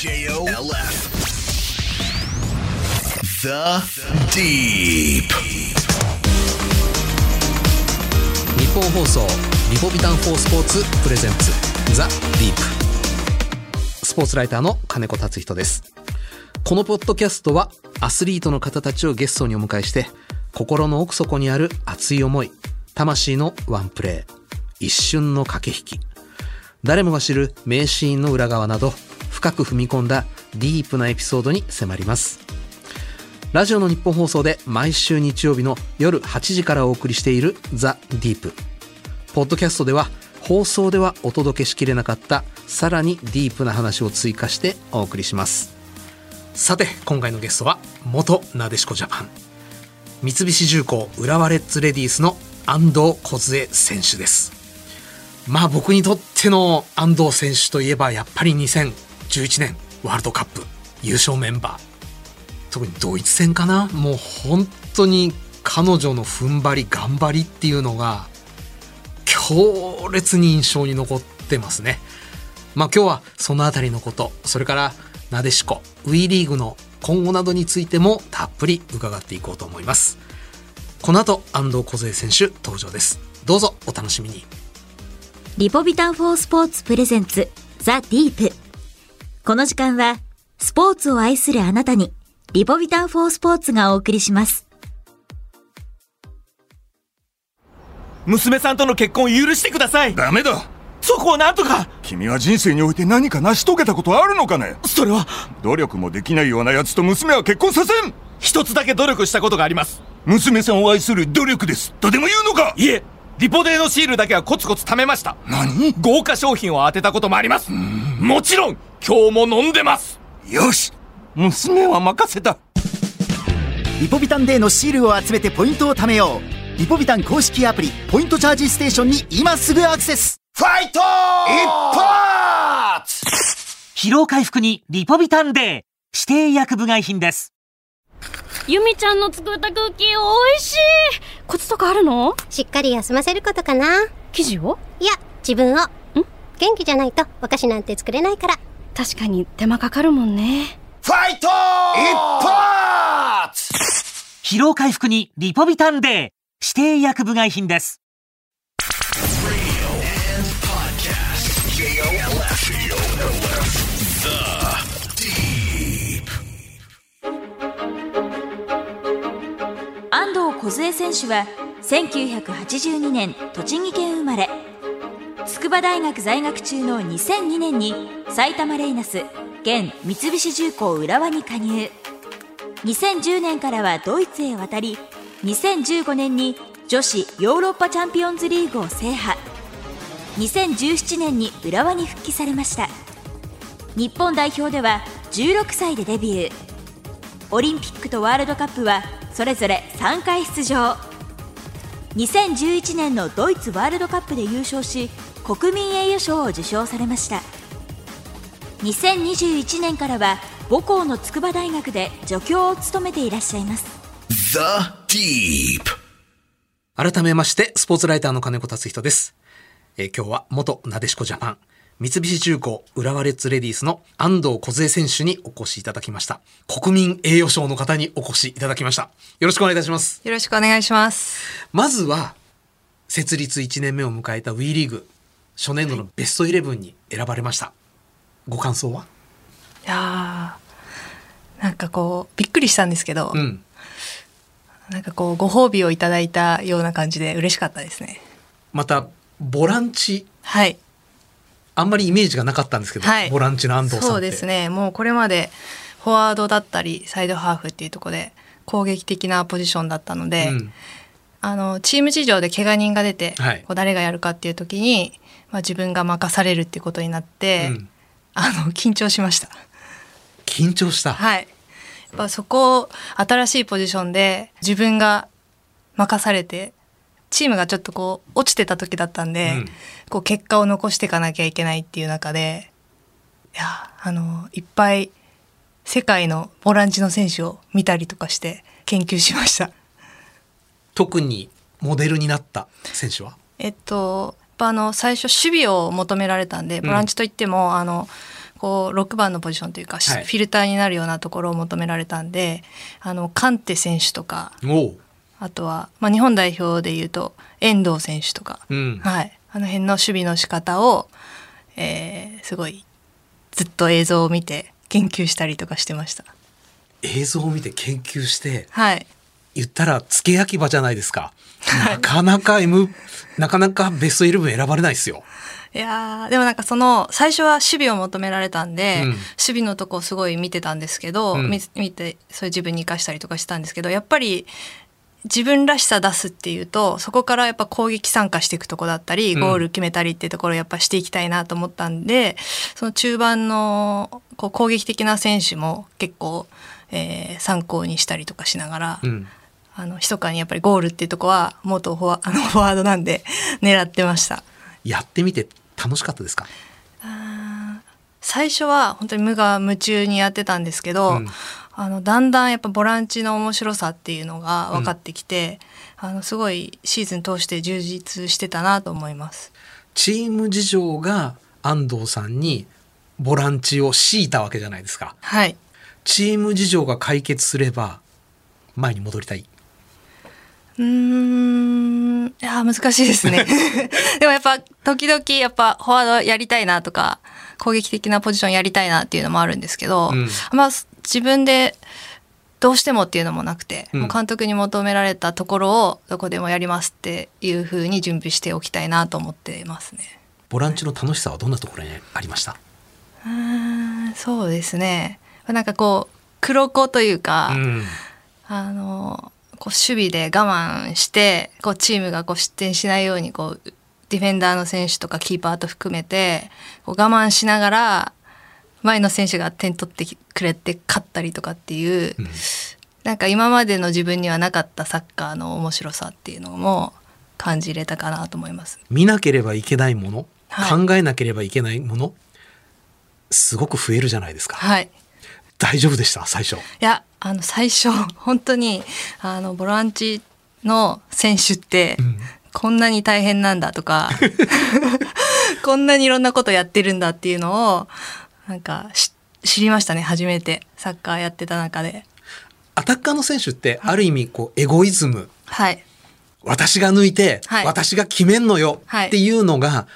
J O L F. The Deep. 日本放送リポビタン4スポーツプレゼンツザ・ディープスポーツライターの金子達人ですこのポッドキャストはアスリートの方たちをゲストにお迎えして心の奥底にある熱い思い魂のワンプレー一瞬の駆け引き誰もが知る名シーンの裏側など深く踏み込んだディープなエピソードに迫ります。ラジオの日本放送で毎週日曜日の夜8時からお送りしているザ・ディープ。ポッドキャストでは放送ではお届けしきれなかったさらにディープな話を追加してお送りします。さて今回のゲストは元なでしこジャパン。三菱重工浦和レッズレディースの安藤梢選手です。まあ僕にとっての安藤選手といえばやっぱり2000 2011年ワールドカップ優勝メンバー特にドイツ戦かな？もう本当に彼女の踏ん張り頑張りっていうのが強烈に印象に残ってますね。まあ今日はそのあたりのこと、それからなでしこ、ウィーリーグの今後などについてもたっぷり伺っていこうと思います。この後、安藤梢選手登場です。どうぞお楽しみに。リポビタン4スポーツプレゼンツザ・ディープこの時間はスポーツを愛するあなたにリポビタン4スポーツがお送りします。娘さんとの結婚を許してください。ダメだ。そこをなんとか。君は人生において何か成し遂げたことあるのかね？それは。努力もできないような奴と娘は結婚させん。一つだけ努力したことがあります。娘さんを愛する努力です。とでも言うのか？いえ。リポデーのシールだけはコツコツ貯めました。何？豪華商品を当てたこともあります。もちろん今日も飲んでます。よし。娘は任せた。リポビタンデーのシールを集めてポイントを貯めよう。リポビタン公式アプリポイントチャージステーションに今すぐアクセス。ファイト一発!疲労回復にリポビタンデー。指定薬部外品です。ゆみちゃんの作ったクッキー美味しい。コツとかあるの？しっかり休ませることかな。生地を？いや自分を。ん？元気じゃないとお菓子なんて作れないから確かに手間かかるもんね。ファイト一発！疲労回復にリポビタンデー。指定薬部外品です.安藤梢選手は1982年栃木県生まれ筑波大学在学中の2002年に埼玉レイナス現三菱重工浦和に加入。2010年からはドイツへ渡り2015年に女子ヨーロッパチャンピオンズリーグを制覇。2017年に浦和に復帰されました。日本代表では16歳でデビュー。オリンピックとワールドカップはそれぞれ3回出場。2011年のドイツワールドカップで優勝し国民栄誉賞を受賞されました2021年からは母校の筑波大学で助教を務めていらっしゃいます The Deep. 改めまして、スポーツライターの金子達人です。えー今日は元なでしこジャパン、三菱重工浦和レッズレディースの安藤梢選手にお越しいただきました。国民栄誉賞の方にお越しいただきました。よろしくお願いいたします。よろしくお願いします。まずは、設立1年目を迎えた WE リーグ、初年度のベストイレブンに選ばれました。ご感想は？いやーなんかこうびっくりしたんですけど、うん。なんかこうご褒美をいただいたような感じで嬉しかったですね。また、ボランチ、はい。あんまりイメージがなかったんですけど、はいボランチの安藤さんって。そうですね。もうこれまでフォワードだったりサイドハーフっていうところで攻撃的なポジションだったので、うんあのチーム事情で怪我人が出て、はいこう誰がやるかっていう時に、まあ、自分が任されるっていうことになって、うんあの緊張しました。緊張した？はい。やっぱそこを新しいポジションで自分が任されてチームがちょっとこう落ちてた時だったんで、うんこう結果を残していかなきゃいけないっていう中でいやあのいっぱい世界のボランチの選手を見たりとかして研究しました。特にモデルになった選手は？えっと、ぱあの最初守備を求められたんで、んボランチといっても、あのこう6番のポジションというか、はいフィルターになるようなところを求められたんであのカンテ選手とか。あとは、まあ、日本代表でいうと遠藤選手とか、うん。はい、あの辺の守備の仕方を、えーすごいずっと映像を見て研究したりとかしてました。映像を見て研究して、はい言ったら付け焼き場じゃないですか。なかなか M、なかなかベストイレブン選ばれないですよ。いやーでもなんかその最初は守備を求められたんで、うん守備のとこをすごい見てたんですけど、うんみ見てそれ自分に生かしたりとかしたんですけどやっぱり自分らしさ出すっていうとそこからやっぱ攻撃参加していくとこだったりうんゴール決めたりっていうところをやっぱしていきたいなと思ったんで、その中盤のこう攻撃的な選手も結構、えー参考にしたりとかしながら、うん。あの密かにやっぱりゴールっていうとこは元フォワ あのフォワードなんで狙ってました。やってみて楽しかったですか？最初は本当に無我夢中にやってたんですけど、うんあのだんだんやっぱボランチの面白さっていうのが分かってきて、あのすごいシーズン通して充実してたなと思います。チーム事情が安藤さんにボランチを強いたわけじゃないですか。はい。チーム事情が解決すれば前に戻りたい。うーんいや難しいですね。でもやっぱ時々やっぱフォワードやりたいなとか攻撃的なポジションやりたいなっていうのもあるんですけど、うんまあ自分でどうしてもっていうのもなくて、うんもう監督に求められたところをどこでもやりますっていうふうに準備しておきたいなと思ってますね。ボランチの楽しさはどんなところにありました？うーんそうですね。なんかこう黒子というか、うん。あのこう守備で我慢してこうチームがこう失点しないようにこうディフェンダーの選手とかキーパーと含めてこう我慢しながら前の選手が点取ってくれて勝ったりとかっていう、うんなんか今までの自分にはなかったサッカーの面白さっていうのも感じれたかなと思います。見なければいけないもの、はい考えなければいけないものすごく増えるじゃないですか。はい大丈夫でした？最初。いやあの最初本当にあのボランチの選手って、ん。こんなに大変なんだとか こんなにいろんなことやってるんだっていうのをなんかし知りましたね初めて。サッカーやってた中で。アタッカーの選手ってある意味こうエゴイズム。はい。私が抜いて、はい。私が決めんのよはいっていうのが、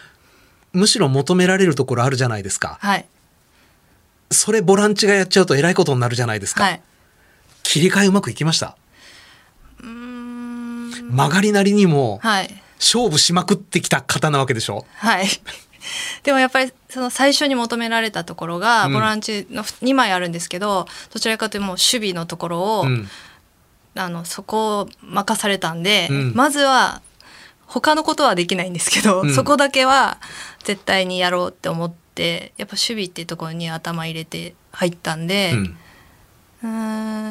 むしろ求められるところあるじゃないですか。はいそれボランチがやっちゃうとえらいことになるじゃないですか。はい切り替えうまくいきました？曲がりなりにもはい勝負しまくってきた方なわけでしょ？はい。でもやっぱりその最初に求められたところがうんボランチの2枚あるんですけど、どちらかというともう守備のところを、うんあのそこを任されたんで、うんまずは他のことはできないんですけど、うんそこだけは絶対にやろうって思ってやっぱ守備っていうところに頭入れて入ったんで、うん。うー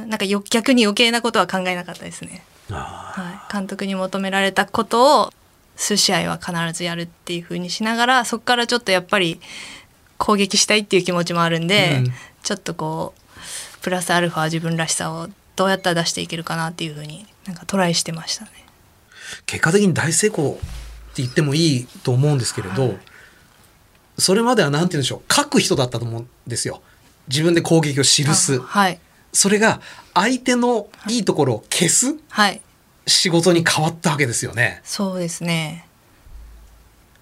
んなんかよ逆に余計なことは考えなかったですね。あはい、監督に求められたことを数試合は必ずやるっていう風にしながらそこからちょっとやっぱり攻撃したいっていう気持ちもあるんで、うん。ちょっとこうプラスアルファ自分らしさをどうやったら出していけるかなっていう風になんかトライしてましたね。ー結果的に大成功って言ってもいいと思うんですけれど、それまではなんて言うんでしょう書く人だったと思うんですよ。自分で攻撃を記す。はいそれが相手のいいところを消すはい仕事に変わったわけですよね。そうですね。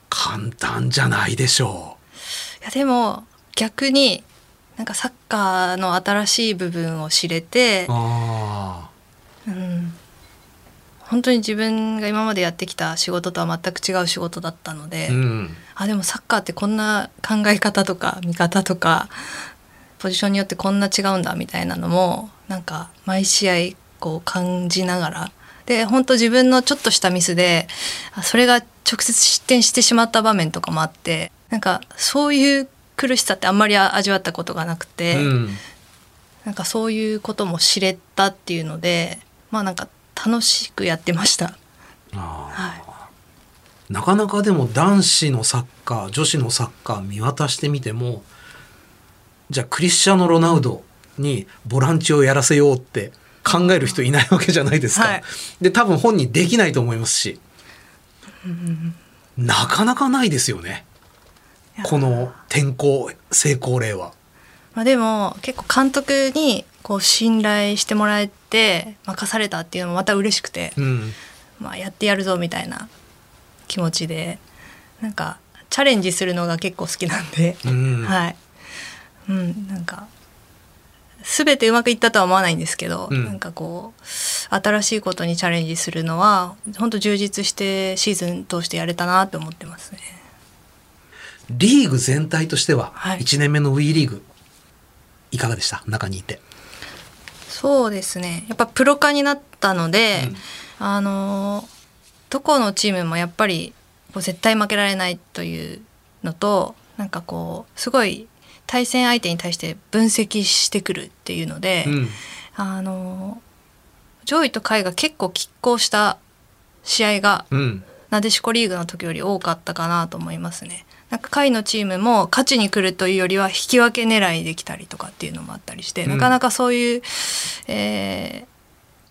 簡単じゃないでしょいやでも逆になんかサッカーの新しい部分を知れてう。、あうん、本当に自分が今までやってきた仕事とは全く違う仕事だったので、あ。うん。あでもサッカーってこんな考え方とか見方とかポジションによってこんな違うんだみたいなのもなんか毎試合こう感じながらで本当自分のちょっとしたミスであそれが直接失点してしまった場面とかもあってなんかそういう苦しさってあんまり味わったことがなくて、うん。なんかそういうことも知れたっていうのでまあなんか楽しくやってました。はいなかなかでも男子のサッカー女子のサッカー見渡してみてもじゃあクリスチャーノ・ロナウドにボランチをやらせようって考える人いないわけじゃないですか。はいで多分本人できないと思いますしなかなかないですよね。いこの転校成功例は。まあ、でも結構監督にこう信頼してもらえて任されたっていうのもまた嬉しくて、うん。まあ、やってやるぞみたいな気持ちでなんかチャレンジするのが結構好きなんで、うんはい、うん、なんか全てうまくいったとは思わないんですけど、うんなんかこう新しいことにチャレンジするのは本当充実してシーズン通してやれたなって思ってますね。リーグ全体としては、はい1年目の WE リーグ、いかがでした？中にいて。そうですねやっぱプロ化になったので、あのどこのチームもやっぱりこう絶対負けられないというのとなんかこうすごい対戦相手に対して分析してくるっていうので、うん。あの上位と下位が結構拮抗した試合がうん。なでしこリーグの時より多かったかなと思いますね。なんか下位のチームも勝ちに来るというよりは引き分け狙いできたりとかっていうのもあったりして、うん。なかなかそういう、えー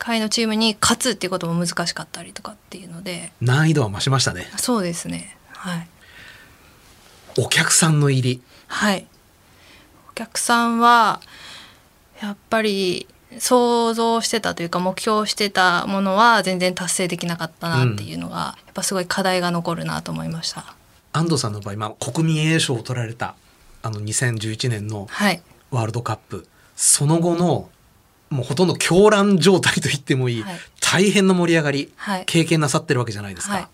下位のチームに勝つっていうことも難しかったりとかっていうので難易度は増しましたね。そうですね。はい。お客さんの入り。はい。お客さんはやっぱり想像してたというか目標してたものは全然達成できなかったなっていうのが、やっぱすごい課題が残るなと思いました安藤さんの場合、まあ、国民栄誉賞を取られた、あの2011年のはい。ワールドカップ、その後の、もうほとんど狂乱状態と言ってもいい、はい。大変な盛り上がり、はい。経験なさってるわけじゃないですか。はい。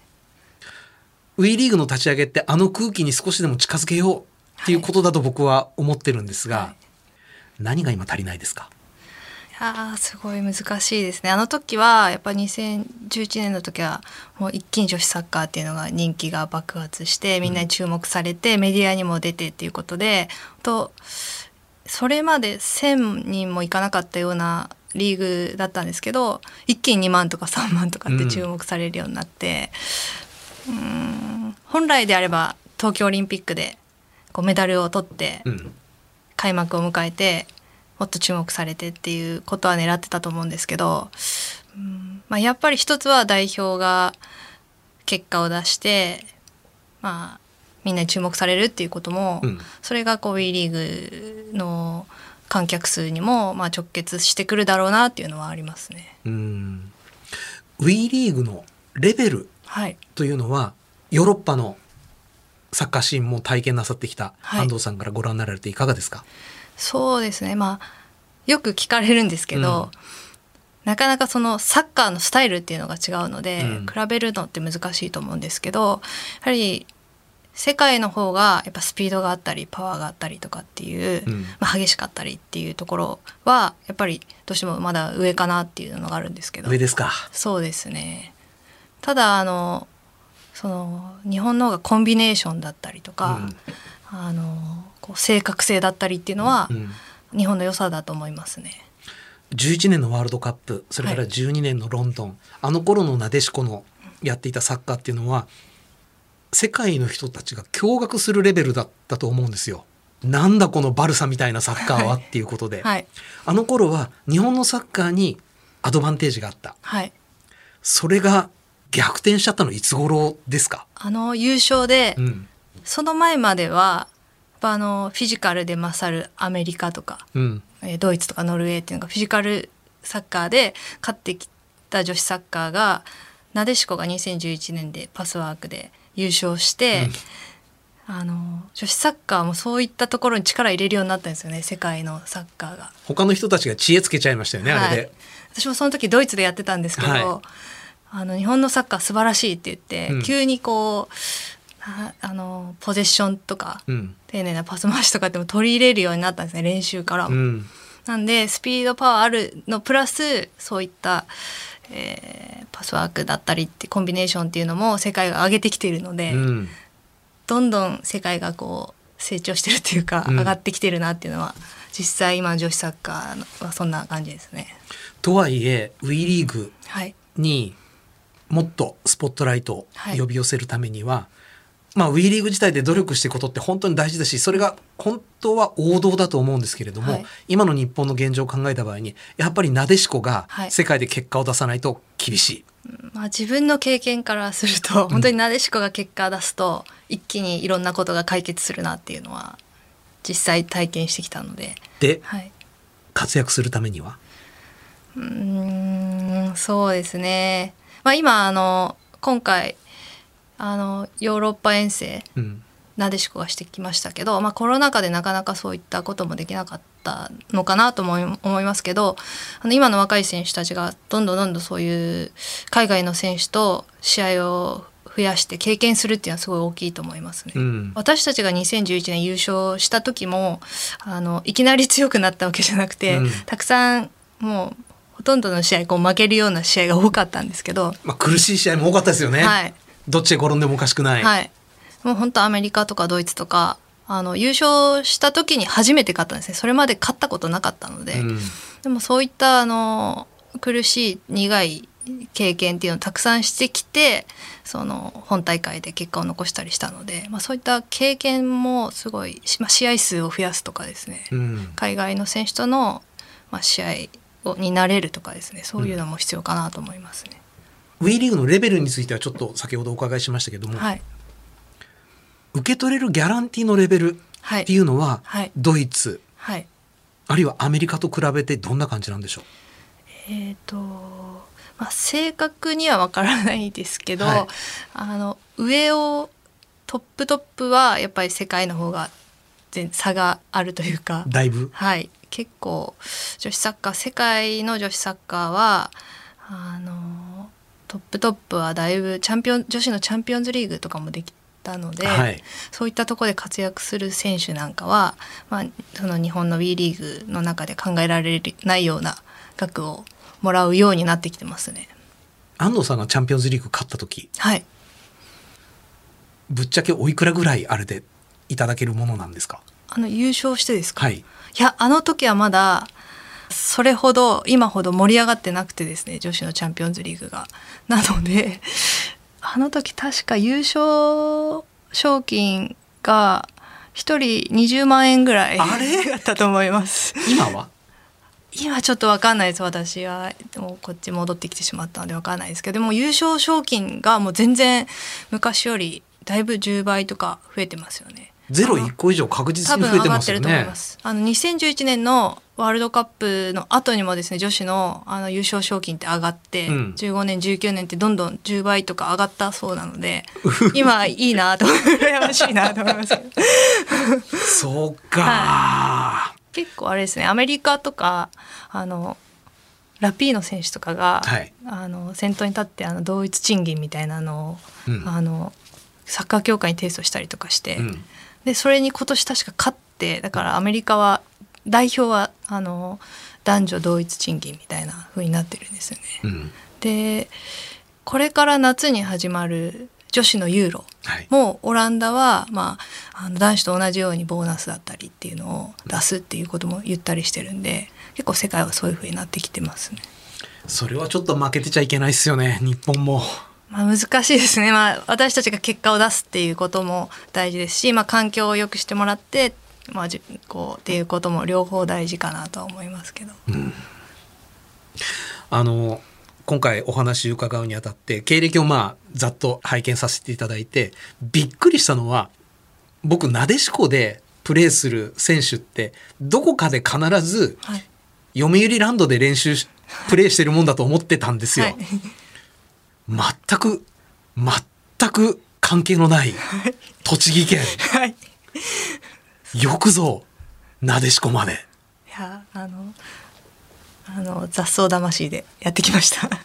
WE リーグの立ち上げってあの空気に少しでも近づけようっていうことだと僕は思ってるんですが、はい。何が今足りないですか？いやーすごい難しいですね。あの時はやっぱ2011年の時はもう一気に女子サッカーっていうのが人気が爆発してみんなに注目されて、メディアにも出てっていうことでとそれまで1,000人もいかなかったようなリーグだったんですけど一気に2万とか3万とかって注目されるようになって、うーん本来であれば東京オリンピックでこうメダルを取ってうん。開幕を迎えてもっと注目されてっていうことは狙ってたと思うんですけど、うんまあ、やっぱり一つは代表が結果を出して、まあ、みんなに注目されるっていうことも、うんそれがこう WE リーグの観客数にもまあ直結してくるだろうなっていうのはありますね。うん。WE リーグのレベルはい、というのはヨーロッパのサッカーシーンも体験なさってきたはい安藤さんからご覧になられていかがですか、そうですね。まあよく聞かれるんですけど、なかなかそのサッカーのスタイルっていうのが違うので、うん。比べるのって難しいと思うんですけどやはり世界の方がやっぱスピードがあったりパワーがあったりとかっていう、うん。まあ、激しかったりっていうところはやっぱりどうしてもまだ上かなっていうのがあるんですけど。上ですか。そうですね。ただあのその日本の方がコンビネーションだったりとか、あのこう正確性だったりっていうのは、うん日本の良さだと思いますね。11年のワールドカップそれからはい。12年のロンドン、あの頃のなでしこのやっていたサッカーっていうのは世界の人たちが驚愕するレベルだったと思うんですよ。なんだこのバルサみたいなサッカーはっていうことで、はい。あの頃は日本のサッカーにアドバンテージがあった。はい。それが逆転しちゃったのいつ頃ですか、あの優勝で、うんその前まではぱあのフィジカルで勝るアメリカとか、うん。えードイツとかノルウェーっていうのがフィジカルサッカーで勝ってきた女子サッカーがなでしこが2011年でパスワークで優勝して、あの女子サッカーもそういったところに力入れるようになったんですよね世界のサッカーが。他の人たちが知恵つけちゃいましたよね、あれはいで。私もその時ドイツでやってたんですけど、はい。あの日本のサッカー素晴らしいって言って、うん。急にこうああのポゼッションとか、うん。丁寧なパス回しとかでも取り入れるようになったんですね練習から。も。うん。なんでスピードパワーあるのプラスそういった、えーパスワークだったりってコンビネーションっていうのも世界が上げてきているので、うん。どんどん世界がこう成長してるっていうか、うん。上がってきてるなっていうのは実際今の女子サッカーはそんな感じですね。とはいえ WE リーグはい。にもっとスポットライトをはい呼び寄せるためには、まあ WE リーグ自体で努力していくことって本当に大事だしそれが本当は王道だと思うんですけれども、はい。今の日本の現状を考えた場合にやっぱりなでしこがはい。世界で結果を出さないと厳しい、まあ、自分の経験からすると本当になでしこが結果出すと、一気にいろんなことが解決するなっていうのは実際体験してきたので、で、はい、活躍するためには？うーんそうですね、まあ、今あの今回あのヨーロッパ遠征うん。なでしこがしてきましたけど、まあ、コロナ禍でなかなかそういったこともできなかったのかなと思い思いますけどあの今の若い選手たちがどんどんどんどんそういう海外の選手と試合を増やして経験するっていうのはすごい大きいと思いますね。うん。私たちが2011年優勝した時もあのいきなり強くなったわけじゃなくて、うんたくさんもうほとんどの試合こう負けるような試合が多かったんですけど、まあ、苦しい試合も多かったですよね。はいどっちで転んでもおかしくない。はい、もう本当アメリカとかドイツとかあの優勝した時に初めて勝ったんですねそれまで勝ったことなかったので、うん。でもそういったあの苦しい苦い経験っていうのをたくさんしてきてその本大会で結果を残したりしたので、まあ、そういった経験もすごい、まあ、試合数を増やすとかですねうん。海外の選手との、まあ、試合をになれるとかですねそういうのも必要かなと思いますね。WE リーグのレベルについてはちょっと先ほどお伺いしましたけども、はい、受け取れるギャランティーのレベルはい。っていうのは、はい。ドイツはい。あるいはアメリカと比べてどんな感じなんでしょう？えーとまあ、正確にはわからないですけど、はい。あの上をトップトップはやっぱり世界の方が全差があるというか、だいぶ？はい、結構女子サッカー世界の女子サッカーはあのトップトップはだいぶチャンピオン女子のチャンピオンズリーグとかもできたので、はい。そういったところで活躍する選手なんかは、まあ、その日本の WE リーグの中で考えられないような額をもらうようになってきてますね。安藤さんがチャンピオンズリーグ勝った時はい、ぶっちゃけおいくらぐらいあれでいただけるものなんですか？あの優勝してですか、はい。いやあの時はまだそれほど今ほど盛り上がってなくてですね女子のチャンピオンズリーグが。なので あの時確か優勝賞金が1人20万円ぐらいあれ？だったと思います。今は？今ちょっと分かんないです私はもうこっち戻ってきてしまったので分かんないですけどでも優勝賞金がもう全然昔よりだいぶ10倍とか増えてますよね。ゼロ1個以上確実多に増えて分上がってますよねると思います。あの2011年のワールドカップの後にもですね女子のあの優勝賞金って上がって、うん。15年19年ってどんどん10倍とか上がったそうなので 今いいなと羨ましいなと思います。そうか、結構あれですねアメリカとかあのラピーノ選手とかが、はい。あの先頭に立ってあの同一賃金みたいなのを、うん。あのサッカー協会に提訴したりとかして、うんでそれに今年確か勝ってだからアメリカは代表はあの男女同一賃金みたいな風になってるんですよね。うんでこれから夏に始まる女子のユーロはいもオランダは、まあ、あの男子と同じようにボーナスだったりっていうのを出すっていうことも言ったりしてるんで結構世界はそういう風になってきてますね。それはちょっと負けてちゃいけないですよね日本もまあ、難しいですね、まあ、私たちが結果を出すっていうことも大事ですし、まあ、環境を良くしてもらって、まあ、じこうっていうことも両方大事かなとは思いますけど。あの今回お話伺うにあたって経歴をまあざっと拝見させていただいてびっくりしたのは僕なでしこでプレーする選手ってどこかで必ずはい読売ランドで練習しプレーしてるもんだと思ってたんですよ。はい全く全く関係のない栃木県。はい。よくぞなでしこまで。いやあのあの雑草魂でやってきました。だ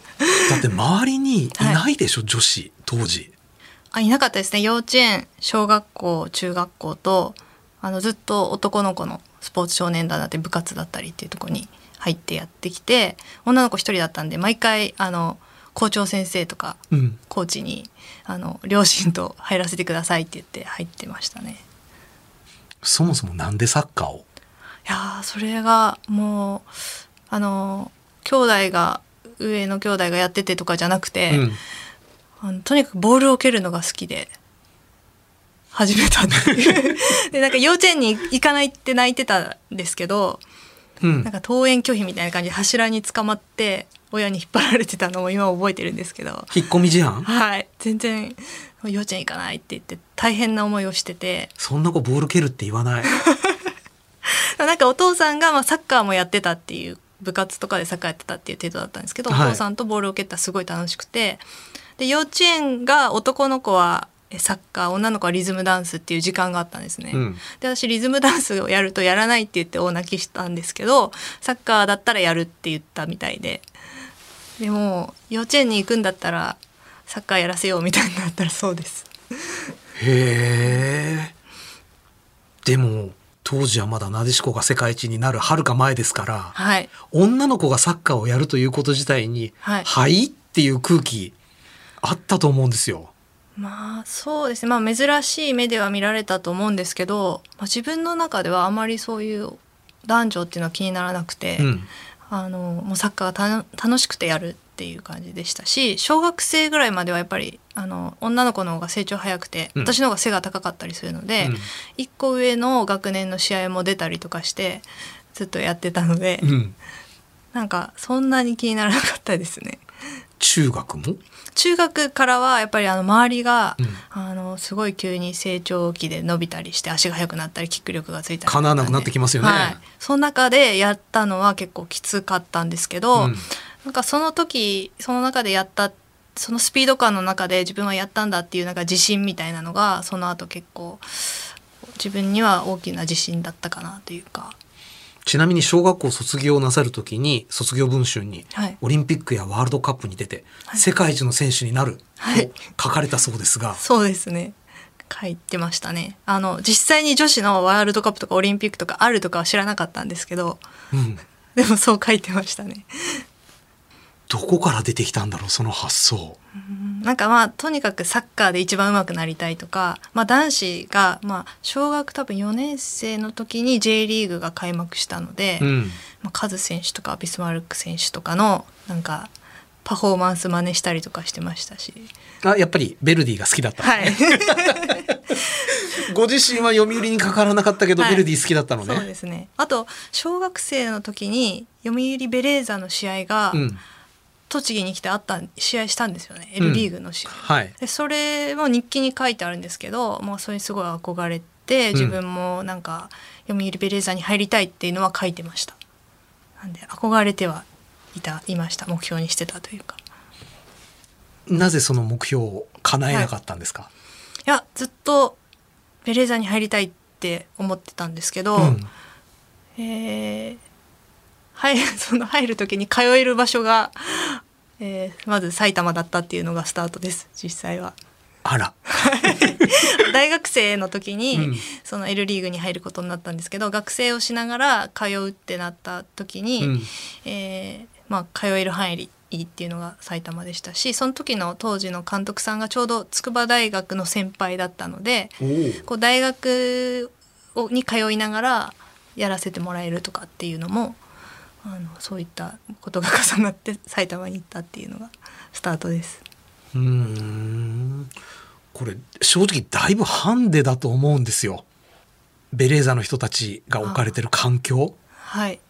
って周りにいないでしょ、女子当時。あいなかったですね。幼稚園小学校中学校とあのずっと男の子のスポーツ少年団だって部活だったりっていうところに入ってやってきて女の子一人だったんで毎回あの校長先生とかうん。コーチにあの両親と入らせてくださいって言って入ってましたね。そもそもなんでサッカーを？いやーそれがもうあの兄弟が上の兄弟がやっててとかじゃなくて、うんあのとにかくボールを蹴るのが好きで始めたっていう でなんか幼稚園に行かないって泣いてたんですけどうんなんか登園拒否みたいな感じで柱に捕まって親に引っ張られてたのを今覚えてるんですけど。引っ込み思案？はい。全然幼稚園行かないって言って大変な思いをしてて。そんな子ボール蹴るって言わない。なんかお父さんがまあサッカーもやってたっていう部活とかでサッカーやってたっていう程度だったんですけど、はい。お父さんとボールを蹴ったらすごい楽しくて。で幼稚園が男の子はえサッカー女の子はリズムダンスっていう時間があったんですね。うん。で私リズムダンスをやるとやらないって言って大泣きしたんですけどサッカーだったらやるって言ったみたいででも幼稚園に行くんだったらサッカーやらせようみたいになったらそうです。へえ。でも、当時はまだなでしこが世界一になるはるか前ですから、はい女の子がサッカーをやるということ自体に、はいはいっていう空気あったと思うんですよ。まあそうですねまあ珍しい目では見られたと思うんですけど、まあ、自分の中ではあまりそういう男女っていうのは気にならなくて、うん。あのもうサッカーがた楽しくてやるっていう感じでしたし小学生ぐらいまではやっぱりあの女の子の方が成長早くて、うん私の方が背が高かったりするので、うん一個上の学年の試合も出たりとかしてずっとやってたので、うん。なんかそんなに気にならなかったですね。中学も？中学からはやっぱりあの周りが、うん。あのすごい急に成長期で伸びたりして足が速くなったりキック力がついたり叶わなくなってきますよね。はい、その中でやったのは結構きつかったんですけど、うん。なんかその時その中でやったそのスピード感の中で自分はやったんだっていうなんか自信みたいなのがその後結構自分には大きな自信だったかなというか。ちなみに小学校卒業なさるときに卒業文集にはいオリンピックやワールドカップに出てはい世界一の選手になるとはい書かれたそうですが、そうですね。書いてましたね。あの実際に女子のワールドカップとかオリンピックとかあるとかは知らなかったんですけど、うん、でもそう書いてましたね。どこから出てきたんだろうその発想。なんかまあとにかくサッカーで一番上手くなりたいとか、まあ、男子がまあ小学多分4年生の時に J リーグが開幕したので、うん、まあ、カズ選手とかビスマルク選手とかのなんかパフォーマンス真似したりとかしてましたし、あやっぱりベルディが好きだった、はい、ご自身は読売にかからなかったけど、はい。ベルディ好きだったのね。そうですね。あと小学生の時に読売ベレーザの試合がうん、栃木に来てあった試合したんですよね、L リーグの試合。はい。でそれも日記に書いてあるんですけどもうそれにすごい憧れて自分もなんか読売ベレーザに入りたいっていうのは書いてました。なんで憧れてはいたいました目標にしてたというか。なぜその目標を叶えなかったんですか？い。やずっとベレーザに入りたいって思ってたんですけど、うん。えー入る その入る時に通える場所が、えーまず埼玉だったっていうのがスタートです実際は。あら。大学生の時に、うんその L リーグに入ることになったんですけど学生をしながら通うってなった時に、うんえーまあ、通える範囲でいいっていうのが埼玉でしたしその時の当時の監督さんがちょうど筑波大学の先輩だったので。こう大学をに通いながらやらせてもらえるとかっていうのもあのそういったことが重なって埼玉に行ったっていうのがスタートです。うーん。これ正直だいぶハンデだと思うんですよ。ベレーザの人たちが置かれてる環境、はい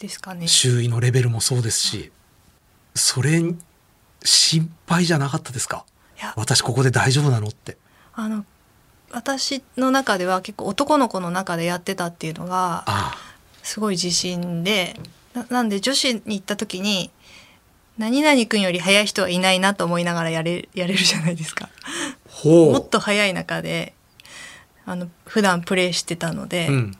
ですかね。周囲のレベルもそうですし、それ心配じゃなかったですか？いや私ここで大丈夫なのって。あの私の中では結構男の子の中でやってたっていうのがあすごい自信でななんで女子に行った時に何々君より速い人はいないなと思いながらやれやれるじゃないですか。もっと速い中であの普段プレーしてたので、うん。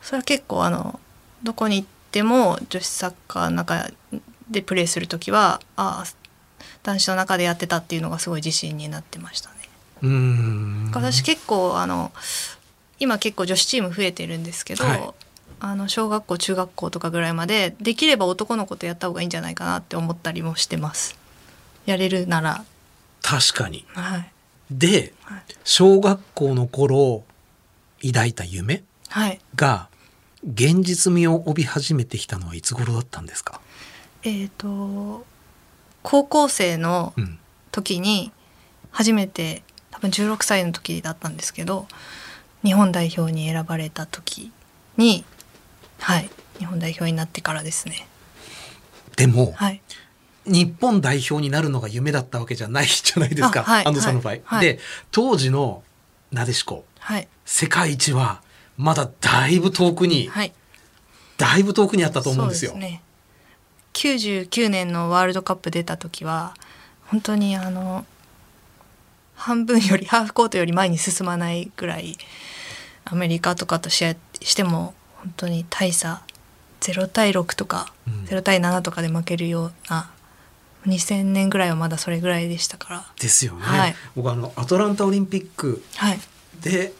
それは結構あのどこに行っても女子サッカーの中でプレーする時はああ男子の中でやってたっていうのがすごい自信になってましたね。うーん。私結構あの今結構女子チーム増えてるんですけど、はいあの小学校中学校とかぐらいまでできれば男の子とやった方がいいんじゃないかなって思ったりもしてますやれるなら確かに。はいで、はい小学校の頃抱いた夢はいが現実味を帯び始めてきたのはいつ頃だったんですか？えっ、と高校生のうん。時に初めて多分16歳の時だったんですけど日本代表に選ばれた時にはい。日本代表になってからですね。でも、はい。日本代表になるのが夢だったわけじゃないじゃないですか、あはい安藤さんの場合。はいはい。で当時のなでしこはい。世界一はまだだいぶ遠くに、はい。だいぶ遠くにあったと思うんですよ。そうね。99年のワールドカップ出た時は本当にあの半分よりハーフコートより前に進まないぐらいアメリカとかと試合しても本当に大差。0対6とか、うん。0対7とかで負けるような2000年ぐらいはまだそれぐらいでしたから。ですよね。はい。僕あのアトランタオリンピックはい。で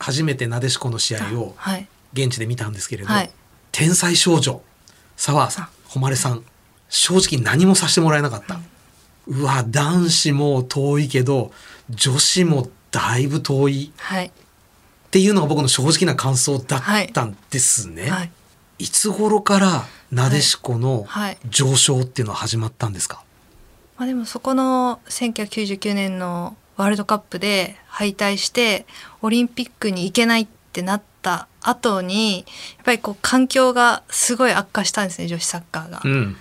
初めてなでしこの試合をはい。現地で見たんですけれど、はい。天才少女澤さん。誉さん正直何もさせてもらえなかった、うわ男子も遠いけど女子もだいぶ遠い。はいっていうのが僕の正直な感想だったんですね、はい。い、つ頃からなでしこのはい。上昇っていうのは始まったんですか、まあ、でもそこの1999年のワールドカップで敗退してオリンピックに行けないってなった後にやっぱりこう環境がすごい悪化したんですね女子サッカーが。うん。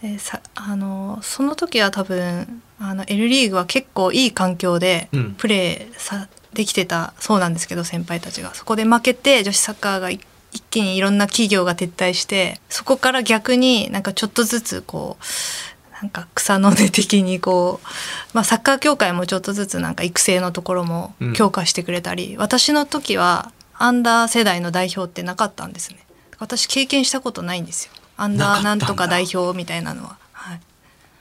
でさあのその時は多分あの L リーグは結構いい環境でうん。プレーさできてたそうなんですけど先輩たちが。そこで負けて女子サッカーがい一気にいろんな企業が撤退してそこから逆になんかちょっとずつこうなんか草の根的にこう、まあ、サッカー協会もちょっとずつなんか育成のところも強化してくれたり、私の時はアンダー世代の代表ってなかったんですね。私経験したことないんですよ。アンダーなんとか代表みたいなのは。はい、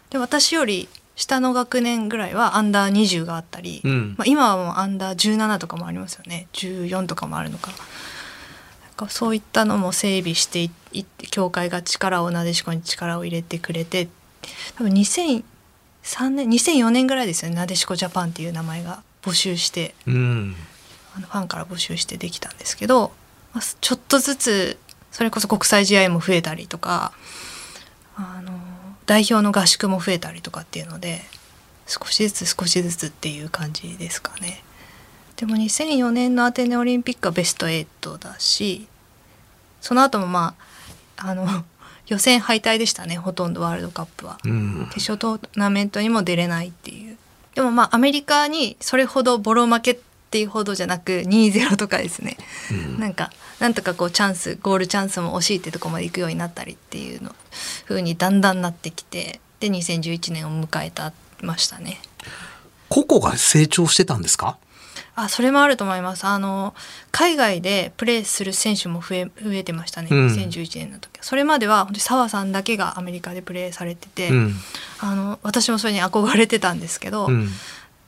で私より下の学年ぐらいはアンダー20があったり、うん。まあ、今はもうアンダー17とかもありますよね。14とかもあるのか。なんかそういったのも整備していいって協会が力をなでしこに力を入れてくれて多分2003年2004年ぐらいですよね。なでしこジャパンっていう名前が募集してうん。あのファンから募集してできたんですけど、まあ、ちょっとずつそれこそ国際試合も増えたりとかあの代表の合宿も増えたりとかっていうので少しずつ少しずつっていう感じですかね。でも2004年のアテネオリンピックはベスト8だしその後もまああの 予選敗退でしたねほとんどワールドカップは。うん決勝トーナメントにも出れないっていうでもまあアメリカにそれほどボロ負けっていうほどじゃなく2-0とかですね、なんかなんとかこうチャンスゴールチャンスも惜しいってとこまで行くようになったりっていうの風にだんだんなってきてで2011年を迎えたましたね。個々が成長してたんですか？あそれもあると思います。あの海外でプレーする選手も増え増えてましたね、うん。2011年の時それまでは本当に澤さんだけがアメリカでプレーされてて、うん。あの私もそれに憧れてたんですけど、うん。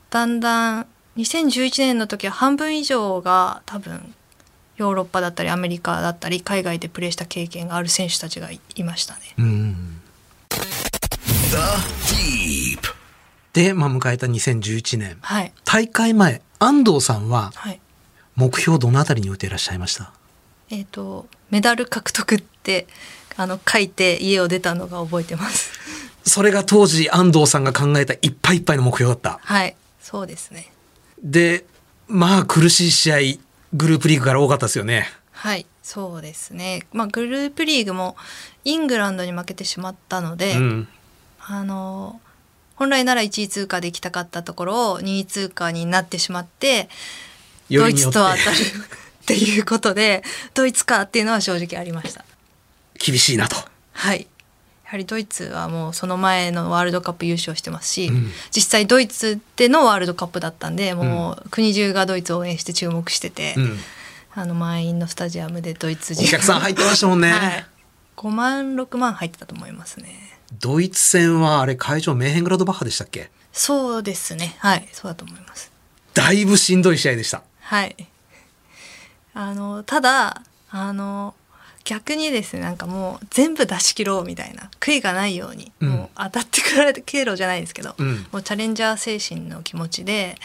だんだん2011年の時は半分以上が多分ヨーロッパだったりアメリカだったり海外でプレーした経験がある選手たちがいいましたね。うん、The Deep. で、まあ、迎えた2011年はい、大会前安藤さんははい目標どのあたりに置いていらっしゃいました？えー、とメダル獲得ってあの書いて家を出たのが覚えてます。それが当時安藤さんが考えたいっぱいいっぱいの目標だったはいそうですね。でまあ苦しい試合グループリーグから多かったですよね。はいそうですね。まあグループリーグもイングランドに負けてしまったので、うん。あの本来なら1位通過できたかったところを2位通過になってしまって。ドイツと当たるっていうことでドイツかっていうのは正直ありました。厳しいなと。はいやはりドイツはもうその前のワールドカップ優勝してますし、うん。実際ドイツでのワールドカップだったんでもう国中がドイツを応援して注目してて、うん。あの満員のスタジアムでドイツお客さん入ってましたもんね、はい、5万6万入ってたと思いますね。ドイツ戦はあれ会場メーヘングラドバッハでしたっけ？そうですね。はい。そうだと思います。だいぶしんどい試合でした。はい。あのただあの逆にですねなんかもう全部出し切ろうみたいな悔いがないように、うん。もう当たってくられて経路じゃないですけど、うん。もうチャレンジャー精神の気持ちで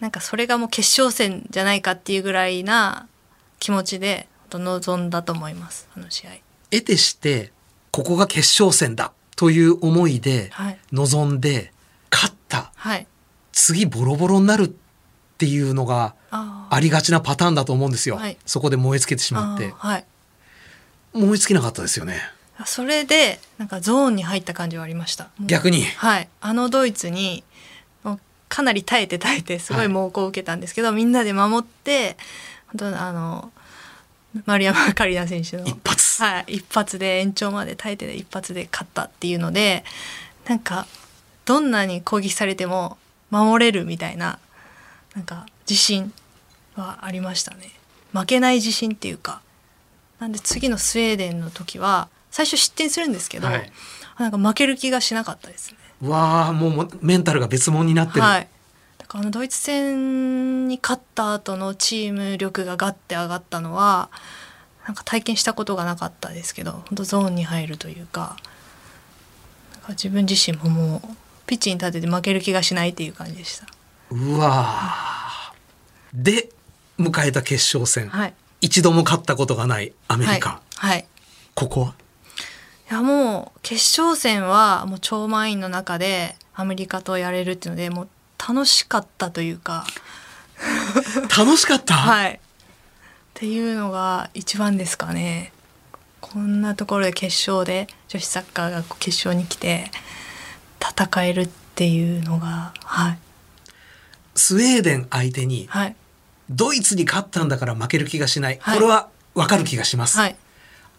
なんかそれがもう決勝戦じゃないかっていうぐらいな気持ちで臨んだと思いますあの試合。得てしてここが決勝戦だという思いではい。臨んで勝った。はい。次ボロボロになるっていうのがあありがちなパターンだと思うんですよ、はい。そこで燃え尽きてしまって。はい思いつきなかったですよね。それでなんかゾーンに入った感じはありました逆に？はいあのドイツにかなり耐えて耐えてすごい猛攻を受けたんですけど、みんなで守って本当あの丸山カリナ選手の一発。はい、一発で延長まで耐えて一発で勝ったっていうのでなんかどんなに攻撃されても守れるみたいななんか自信はありましたね負けない自信っていうかなんで次のスウェーデンの時は最初失点するんですけど、はいなんか負ける気がしなかったですねうわあ、もうメンタルが別物になってる。はいだからあのドイツ戦に勝った後のチーム力がガッて上がったのはなんか体験したことがなかったですけど本当ゾーンに入るというかなんか自分自身ももうピッチに立てて負ける気がしないっていう感じでした。うわあ。で、迎えた決勝戦。はい、一度も勝ったことがないアメリカ。はい。はい。ここは？いやもう決勝戦はもう超満員の中でアメリカとやれるっていうのでもう楽しかったというか。楽しかった、はい。っていうのが一番ですかね。こんなところで決勝で女子サッカーが決勝に来て戦えるっていうのがはい。スウェーデン相手にはいドイツに勝ったんだから負ける気がしない。はいこれはわかる気がします。はい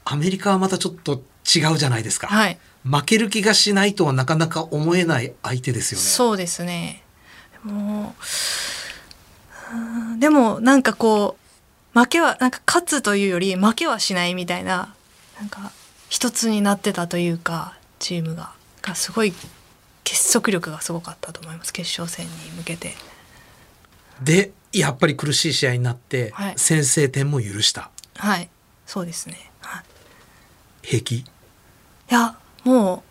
アメリカはまたちょっと違うじゃないですか。はい負ける気がしないとはなかなか思えない相手ですよね。そうですね。でもうんでもなんかこう負けはなんか勝つというより負けはしないみたいななんか一つになってたというかチームががすごい結束力がすごかったと思います決勝戦に向けて。で、やっぱり苦しい試合になって、はい先制点も許した。はいそうですね。はい平気いやも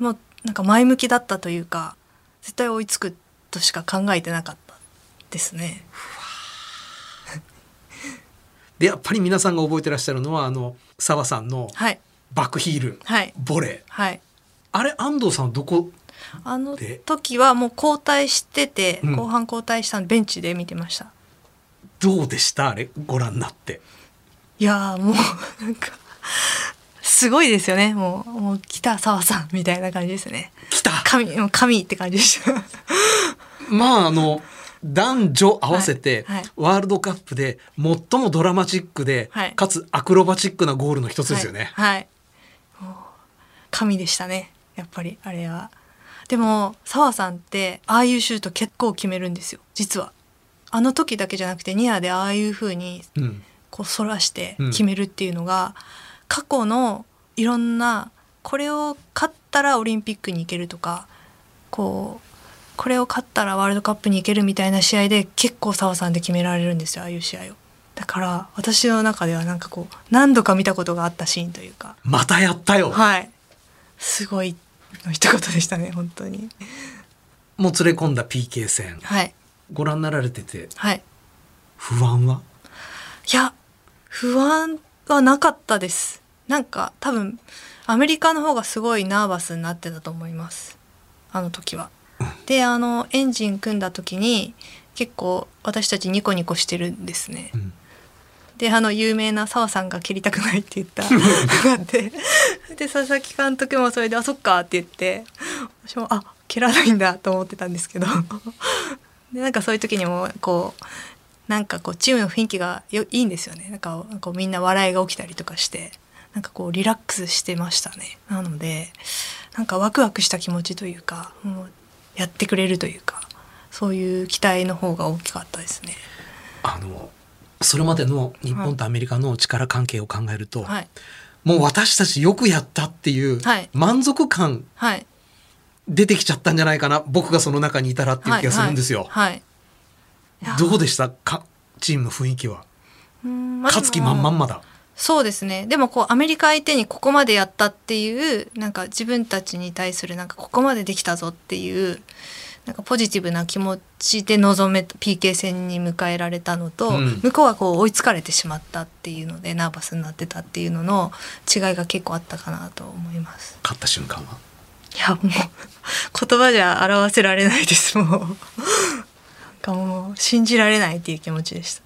うもうなんか前向きだったというか絶対追いつくとしか考えてなかったですね。で、やっぱり皆さんが覚えてらっしゃるのは、あの、澤さんのはいバックヒール、はいボレー。はい。あれ、安藤さんはどこあので時はもう交代してて、うん後半交代したのベンチで見てました。どうでした？あれ、ご覧になって。いやーもうなんかすごいですよね。もうもう来た澤さんみたいな感じですね。来た？神もう神って感じでした。まああの男女合わせてはいはいワールドカップで最もドラマチックで、はいかつアクロバチックなゴールの一つですよね。はい。神でしたね。やっぱりあれは。でも澤さんってああいうシュート結構決めるんですよ。実は。あの時だけじゃなくてニアでああいう風にうんこう反らして決めるっていうのが、過去のいろんなこれを勝ったらオリンピックに行けるとかこうこれを勝ったらワールドカップに行けるみたいな試合で結構澤さんで決められるんですよああいう試合を。だから私の中ではなんかこう何度か見たことがあったシーンというかまたやったよ、はいすごいの一言でしたね本当に。もう連れ込んだ PK 戦。はい。ご覧になられててはい。不安は？いや不安はなかったです。なんか多分アメリカの方がすごいナーバスになってたと思います。あの時は。であのエンジン組んだ時に結構私たちニコニコしてるんですね。んであの有名な澤さんが蹴りたくないって言った。のがあってで佐々木監督もそれで「あそっか」って言って。私も「あ蹴らないんだ」と思ってたんですけど。でなんかそういう時にもこうなんかこうチームの雰囲気がよいいんですよね。なんかこうみんな笑いが起きたりとかして。なんかこうリラックスしてましたね。なのでなんかワクワクした気持ちというかもうやってくれるというかそういう期待の方が大きかったですね。あのそれまでの日本とアメリカの力関係を考えると、はい。もう私たちよくやったっていうはい。満足感はい。出てきちゃったんじゃないかな僕がその中にいたらっていう気がするんですよ。はい。どうでした？かチームの雰囲気は。うんまあ勝つ気満々まだ。そうですね。でもこうアメリカ相手にここまでやったっていうなんか自分たちに対するなんかここまでできたぞっていうなんかポジティブな気持ちで臨め PK 戦に迎えられたのと、うん向こうはこう追いつかれてしまったっていうのでナーバスになってたっていうのの違いが結構あったかなと思います。勝った瞬間は？いやもう言葉じゃ表せられないですもうなんかもう信じられないっていう気持ちでした。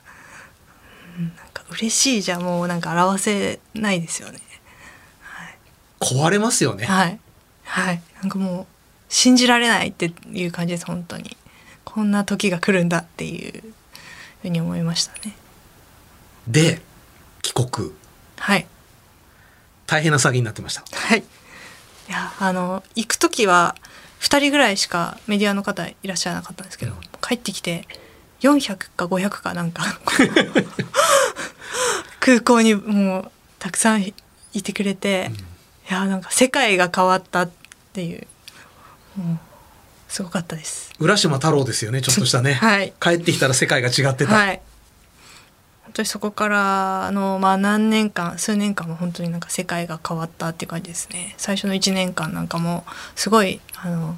うんなんか嬉しいじゃもうなんか表せないですよね壊れますよね。はいはいなんかもう信じられないっていう感じです本当に。こんな時が来るんだっていうふうに思いましたね。で、帰国。はい。大変な詐欺になってました。はい。いやあの行く時は2人ぐらいしかメディアの方いらっしゃらなかったんですけど、帰ってきて400か500かなんか 空港にもうたくさんいてくれて、いやなんか世界が変わったっていうすごかったです。浦島太郎ですよね、ちょっとしたね。はい。帰ってきたら世界が違ってた。はい。本当にそこからのまあ何年間数年間も本当になんか世界が変わったっていう感じですね。最初の1年間なんかもすごいあの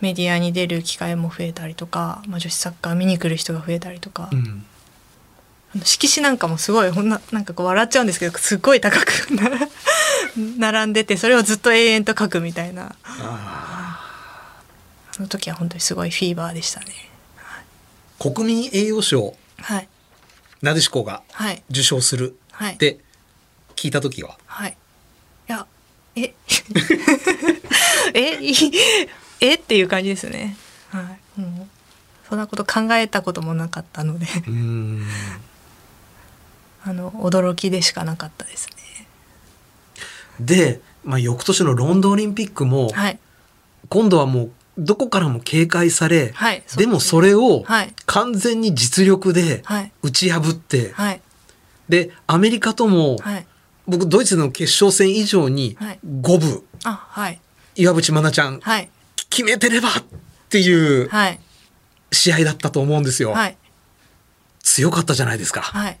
メディアに出る機会も増えたりとか、まあ、女子サッカー見に来る人が増えたりとか、うん。あの色紙なんかもすごいほんななんかこう笑っちゃうんですけどすっごい高くな 並んでてそれをずっと永遠と書くみたいな。あの時は本当にすごいフィーバーでしたね。国民栄誉賞、はい。なでしこがはい。受賞するはい。って聞いた時は、はい。いや、え、え、いえ？っていう感じですね。はい。もうそんなこと考えたこともなかったので、うーん。あの驚きでしかなかったですね。で、まあ、翌年のロンドンオリンピックも、はい。今度はもうどこからも警戒され、はい。でもそれをはい。完全に実力ではい。打ち破って、はい。でアメリカとも、はい。僕ドイツの決勝戦以上にはい五分あ、はい。岩渕真奈ちゃんはい。決めてればっていうはい。試合だったと思うんですよ、はい。強かったじゃないですか、はい。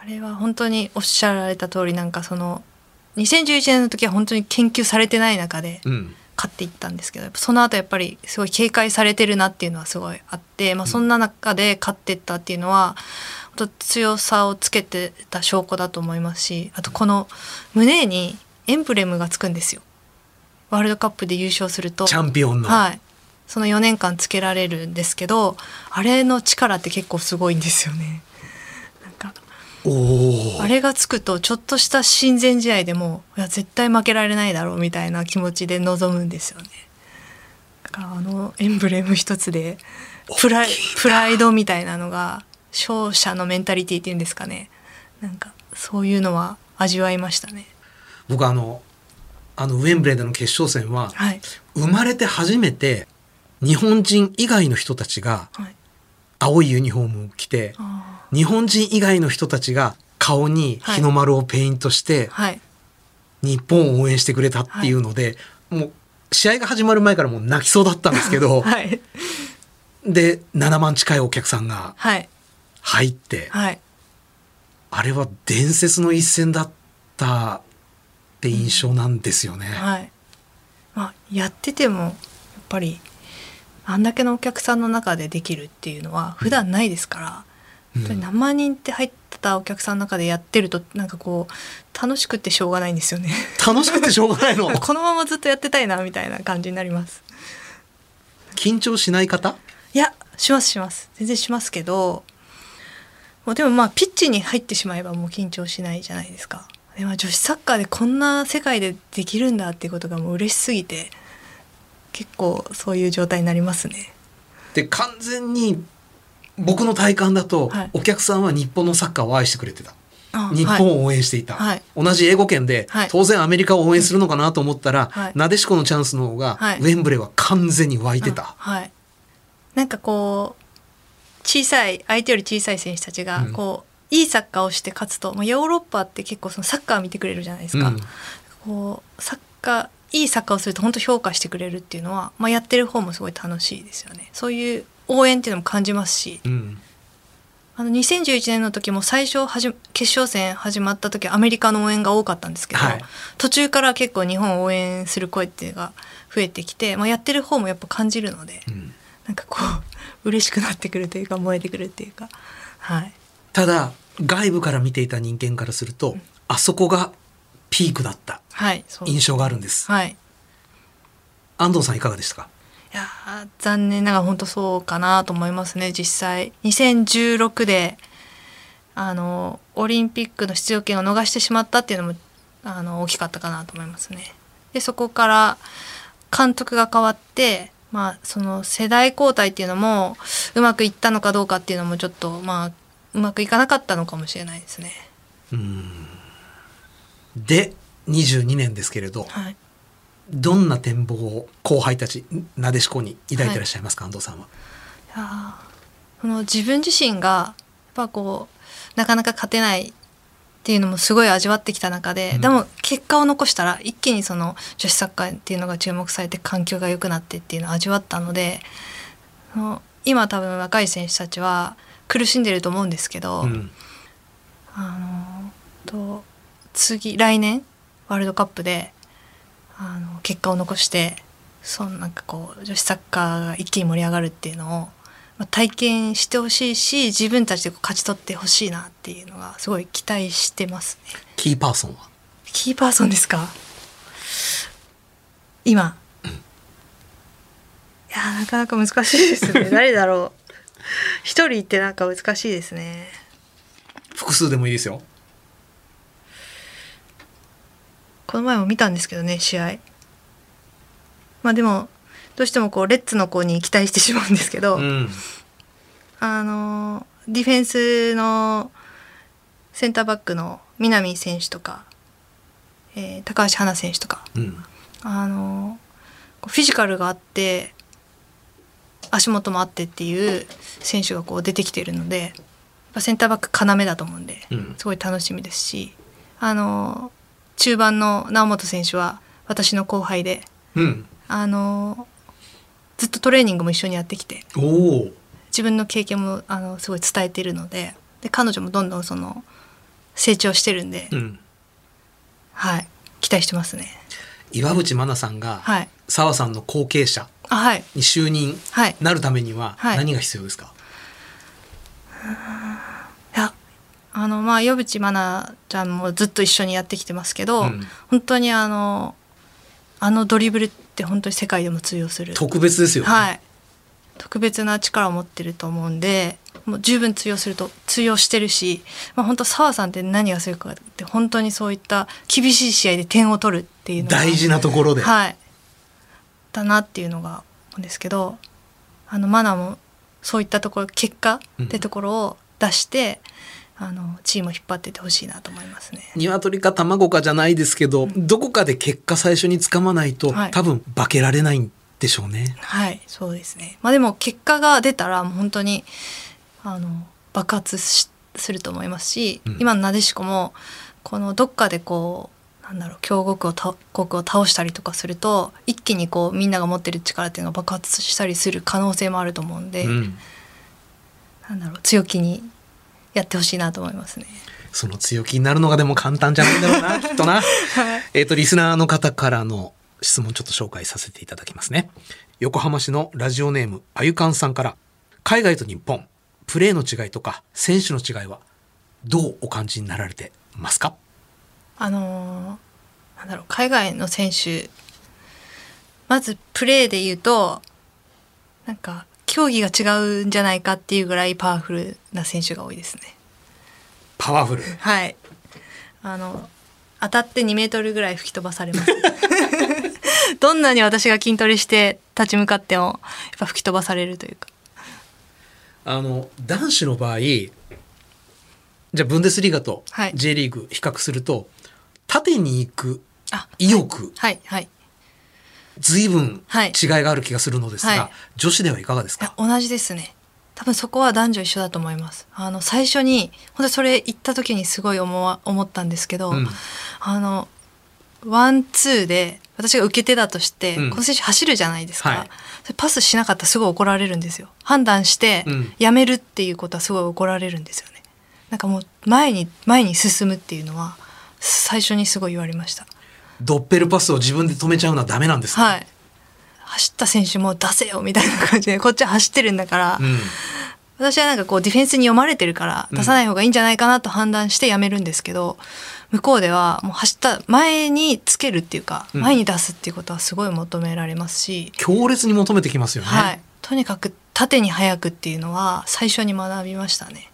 あれは本当におっしゃられた通りなんかその2011年の時は本当に研究されてない中でうん勝っていったんですけどその後やっぱりすごい警戒されてるなっていうのはすごいあって、まあ、そんな中で勝っていったっていうのは本当強さをつけてた証拠だと思いますしあとこの胸にエンブレムがつくんですよ。ワールドカップで優勝すると。チャンピオンの、はい、その4年間つけられるんですけどあれの力って結構すごいんですよね。あれがつくとちょっとした親善試合でもいや絶対負けられないだろうみたいな気持ちで臨むんですよね。だからあのエンブレム一つでプライプライドみたいなのが勝者のメンタリティっていうんですかね。なんかそういうのは味わいましたね。僕あのあのウェンブレーでの決勝戦ははい、生まれて初めて日本人以外の人たちがはい。青いユニフォームを着てあ日本人以外の人たちが顔に日の丸をペイントして日本を応援してくれたっていうので、もう試合が始まる前からもう泣きそうだったんですけど、はい。で7万近いお客さんがはい。入ってはい。あれは伝説の一戦だったって印象なんですよね。はい。まあ、やっててもやっぱりあんだけのお客さんの中でできるっていうのは普段ないですから、何万人って入ったお客さんの中でやってるとなんかこう楽しくてしょうがないんですよね。楽しくてしょうがないの？このままずっとやってたいなみたいな感じになります。緊張しない方？いやしますします全然しますけどもうでもまあピッチに入ってしまえばもう緊張しないじゃないですか。でまあ女子サッカーでこんな世界でできるんだっていうことがもう嬉しすぎて結構そういう状態になりますね。で完全に僕の体感だと、はい。お客さんは日本のサッカーを愛してくれてた。あ日本を応援していた、はい。同じ英語圏で、はい。当然アメリカを応援するのかなと思ったら、はい。なでしこのチャンスの方が、はい。ウェンブレーは完全に湧いてた、あはい。なんかこう小さい相手より小さい選手たちがうん。こう、いいサッカーをして勝つと、まあ、ヨーロッパって結構そのサッカー見てくれるじゃないですか。うん。こうサッカーいいサッカーをすると本当評価してくれるっていうのは、まあ、やってる方もすごい楽しいですよね。そういう応援っていうのも感じますしうん。あの2011年の時も最初はじ決勝戦始まった時アメリカの応援が多かったんですけど、はい。途中から結構日本を応援する声っていうのが増えてきて、まあ、やってる方もやっぱ感じるので、うん。なんかこう 嬉しくなってくるというか燃えてくるっていうかはい。ただ外部から見ていた人間からすると、あそこがピークだった印象があるんです、はい。安藤さんいかがでしたか？いやー残念ながら本当そうかなと思いますね実際2016であのオリンピックの出場権を逃してしまったっていうのもあの大きかったかなと思いますね。でそこから監督が変わって、まあ、その世代交代っていうのもうまくいったのかどうかっていうのもちょっとまあうまくいかなかったのかもしれないですね。で、22年ですけれど、はい、どんな展望を後輩たち、なでしこに抱いてらっしゃいますか、安藤さんは。いやーこの自分自身がやっぱこうなかなか勝てないっていうのもすごい味わってきた中で、うん。でも結果を残したら一気にその女子サッカーっていうのが注目されて環境が良くなってっていうのを味わったので今多分若い選手たちは苦しんでると思うんですけど、うん。あのと次来年ワールドカップであの結果を残してそのなんかこう女子サッカーが一気に盛り上がるっていうのを、まあ、体験してほしいし自分たちで勝ち取ってほしいなっていうのがすごい期待してますね。キーパーソンは？キーパーソンですか？今。いやなかなか難しいですね。誰だろう。一人ってなんか難しいですね。複数でもいいですよ。この前も見たんですけどね試合まあでもどうしてもこうレッツの子に期待してしまうんですけど、うん。あのディフェンスのセンターバックの南選手とか、えー高橋花選手とかうん。あのフィジカルがあって足元もあってっていう選手がこう出てきてるのでセンターバック要だと思うんでうん。すごい楽しみですしあの中盤の猶本選手は私の後輩でうん。あのずっとトレーニングも一緒にやってきて。自分の経験もあのすごい伝えているのでで彼女もどんどんその成長してるんで、うん。はい。期待してますね。岩渕真奈さんがはい。澤さんの後継者に就任はい。なるためにははい。何が必要ですか、いやあのまあ岩渕真奈ちゃんもずっと一緒にやってきてますけど、うん本当にあのあのドリブルって本当に世界でも通用する特別ですよね。はい特別な力を持ってると思うんでもう十分通用すると通用してるし、まあ、本当澤さんって何がするかって本当にそういった厳しい試合で点を取るっていうのが大事なところで。はいだなっていうのが思うんですけどあのマナもそういったところ結果ってところを出して、あのチームを引っ張っててほしいなと思いますね。鶏か卵かじゃないですけど、どこかで結果最初につかまないと、はい多分化けられないんでしょうね。はい、そうですね。まあでも結果が出たらもう本当にあの爆発しすると思いますし、うん今のなでしこもこのどっかでこうなんだろう強国をた国を倒したりとかすると一気にこうみんなが持ってる力っていうのが爆発したりする可能性もあると思うんで、うん。なんだろう強気にやってほしいなと思いますね。その強気になるのがでも簡単じゃないんだろうな、きっとな。えっと、リスナーの方からの質問ちょっと紹介させていただきますね。横浜市のラジオネーム、あゆかんさんから、海外と日本、プレーの違いとか、選手の違いは、どうお感じになられてますか？あのーなんだろう海外の選手まずプレーで言うとなんか競技が違うんじゃないかっていうぐらいパワフルな選手が多いですね。パワフル？はい。あの当たって2メートルぐらい吹き飛ばされます。どんなに私が筋トレして立ち向かってもやっぱ吹き飛ばされるというか。あの、男子の場合、じゃあブンデスリーガとはい J リーグ比較すると、縦に行くあ意欲、はいはい。随分はい。違いがある気がするのですが、はい。女子ではいかがですか？同じですね。多分そこは男女一緒だと思います。あの最初に本当にそれ言った時にすごい思わ思ったんですけど、うん。あのワンツーで私が受け手だとして、うん。この選手走るじゃないですか、はい。パスしなかったらすごい怒られるんですよ。判断してうん。やめるっていうことはすごい怒られるんですよね。なんかもう前に前に進むっていうのは最初にすごい言われましたドッペルパスを自分で止めちゃうのはダメなんですか、はい。走った選手も出せよみたいな感じでこっちは走ってるんだから、うん。私はなんかこうディフェンスに読まれてるからうん。出さない方がいいんじゃないかなと判断してやめるんですけど、向こうではもう走った前につけるっていうかうん。前に出すっていうことはすごい求められますし、強烈に求めてきますよね、はい、とにかく縦に速くっていうのは最初に学びましたね。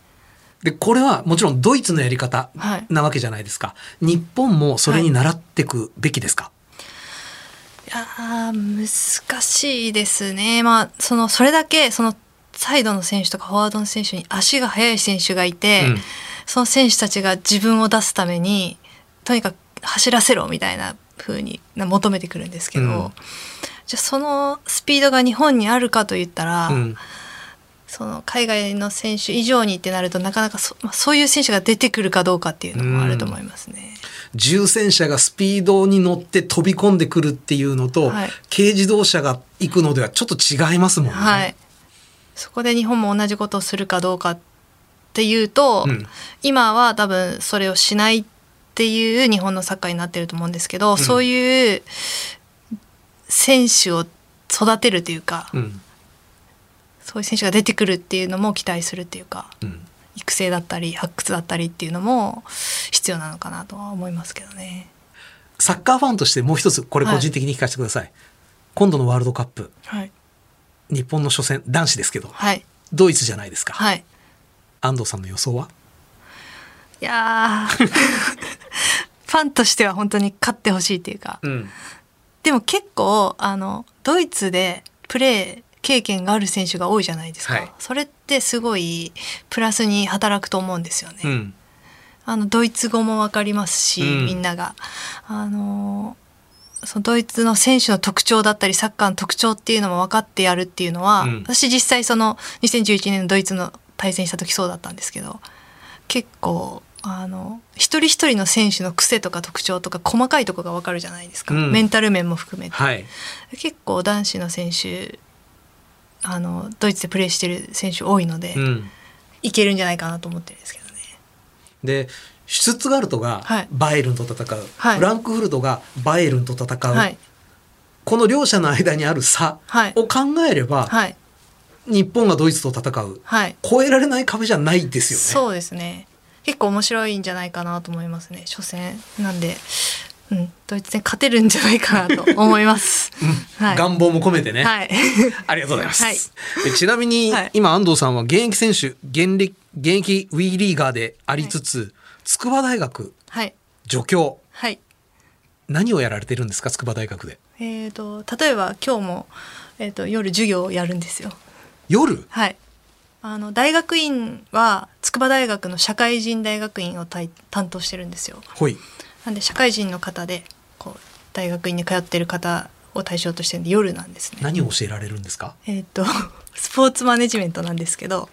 で、これはもちろんドイツのやり方はい。なわけじゃないですか。日本もそれに習っていくべきですか、いやー難しいですね。まあそのそれだけそのサイドの選手とかフォワードの選手に足が速い選手がいて、うん。その選手たちが自分を出すためにとにかく走らせろみたいな風にな求めてくるんですけど、うん。じゃあそのスピードが日本にあるかといったら、うんその海外の選手以上にってなるとなかなかそ,、まあ、そういう選手が出てくるかどうかっていうのもあると思いますね。重戦車がスピードに乗って飛び込んでくるっていうのと、はい軽自動車が行くのではちょっと違いますもんね。はい。そこで日本も同じことをするかどうかっていうと、うん今は多分それをしないっていう日本のサッカーになってると思うんですけど、そういう選手を育てるというか、うんそういう選手が出てくるっていうのも期待するっていうか、うん育成だったり発掘だったりっていうのも必要なのかなとは思いますけどね。サッカーファンとしてもう一つこれ個人的に聞かせてください。今度のワールドカップはい。日本の初戦男子ですけどはい。ドイツじゃないですか。はい。安藤さんの予想は？いやー ファンとしては本当に勝ってほしいっていうか、うんでも結構あのドイツでプレー経験がある選手が多いじゃないですか、はい。それってすごいプラスに働くと思うんですよね、うん。あのドイツ語もわかりますし、うん。みんなが。あのそのドイツの選手の特徴だったりサッカーの特徴っていうのも分かってやるっていうのは、うん。私実際その2011年のドイツの対戦した時そうだったんですけど結構あの一人一人の選手の癖とか特徴とか細かいとこが分かるじゃないですか、うん。メンタル面も含めて、はい。結構男子の選手あのドイツでプレーしてる選手多いので、うん。いけるんじゃないかなと思ってるんですけどね。でシュツットガルトがはい。バイエルンと戦う、はい。フランクフルトがバイエルンと戦う、はい。この両者の間にある差はい。を考えれば、はい。日本がドイツと戦う。はい。超えられない壁じゃないですよね。そうですね。結構面白いんじゃないかなと思いますね初戦。なんで、うん、ドイツ戦勝てるんじゃないかなと思います、はい、願望も込めてね、はい。ありがとうございます。はい。でちなみに、はい。今安藤さんは現役選手現役現役ウィーリーガーでありつつ、筑波大学はい。助教。はい。何をやられてるんですか？筑波大学で。えー、と例えば今日も、えー、と夜授業をやるんですよ。夜？はい。あの大学院は筑波大学の社会人大学院をたい担当してるんですよ。ほい。なんで社会人の方でこう大学院に通ってる方を対象としてるんで夜なんですね何を教えられるんですか？えっ、と スポーツマネジメントなんですけど。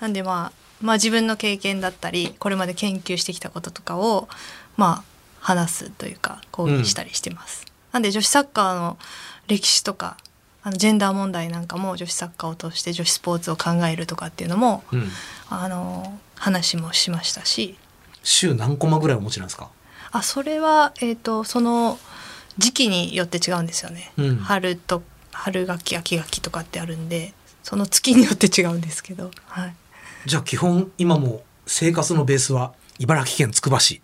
なんでまあまあ自分の経験だったりこれまで研究してきたこととかをまあ話すというか講義したりしてます。なんで女子サッカーの歴史とかあのジェンダー問題なんかも女子サッカーを通して女子スポーツを考えるとかっていうのも、うん。あの話もしましたし週何コマぐらいお持ちなんですか？あそれは、えー、とその時期によって違うんですよね。うん春と春学期秋学期とかってあるんでその月によって違うんですけど。はいじゃあ基本今も生活のベースは茨城県つくば市。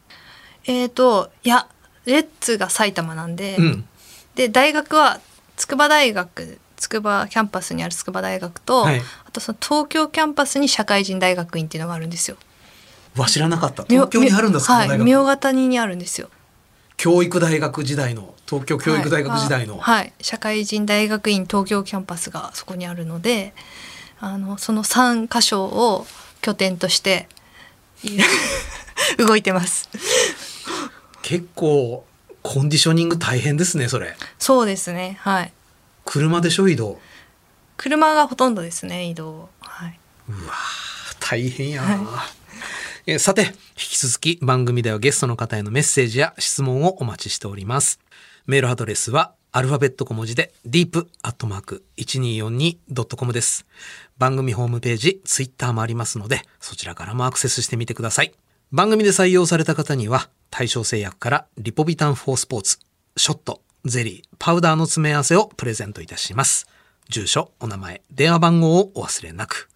えー、といやレッズが埼玉なんで、うん。で大学は筑波大学筑波キャンパスにある筑波大学と、はいあとその東京キャンパスに社会人大学院っていうのがあるんですよ。わ知らなかった。東京にあるんだ筑波大学。はい、茗荷谷にあるんですよ。教育大学時代の東京教育大学時代の。はい、はい社会人大学院東京キャンパスがそこにあるのであのその3箇所を拠点として 動いてます。結構コンディショニング大変ですねそれ。そうですねはい車でしょ移動。車がほとんどですね移動はい。大変やな、えーさて引き続き番組ではゲストの方へのメッセージや質問をお待ちしております。メールアドレスはアルファベット小文字で deep.1242.com です。番組ホームページツイッターもありますのでそちらからもアクセスしてみてください。番組で採用された方には対象製薬からリポビタン4スポーツショットゼリーパウダーの詰め合わせをプレゼントいたします。住所お名前電話番号をお忘れなく。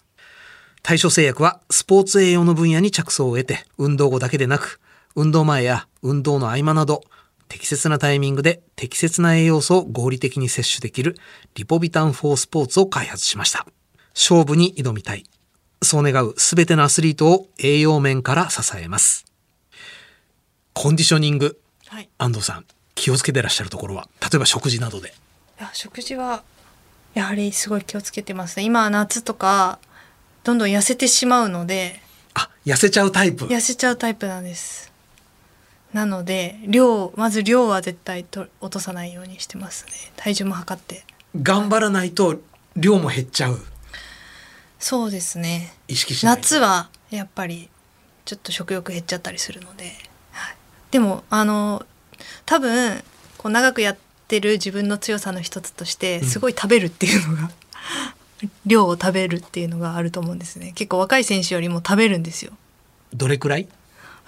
対象製薬はスポーツ栄養の分野に着想を得て、運動後だけでなく、運動前や運動の合間など、適切なタイミングで適切な栄養素を合理的に摂取できるリポビタン4スポーツを開発しました。勝負に挑みたい。そう願うすべてのアスリートを栄養面から支えます。コンディショニング、はい安藤さん、気をつけてらっしゃるところは、例えば食事などで。いや食事はやはりすごい気をつけてますね今は夏とかどんどん痩せてしまうのであ、痩せちゃうタイプ。痩せちゃうタイプなんです。なので量まず量は絶対と落とさないようにしてますね。体重も測って。頑張らないと量も減っちゃう。そうですね。意識しないと。夏はやっぱりちょっと食欲減っちゃったりするので、はい、でもあの多分こう長くやってる自分の強さの一つとしてすごい食べるっていうのが、量を食べるっていうのがあると思うんですね。結構若い選手よりも食べるんですよ。どれくらい？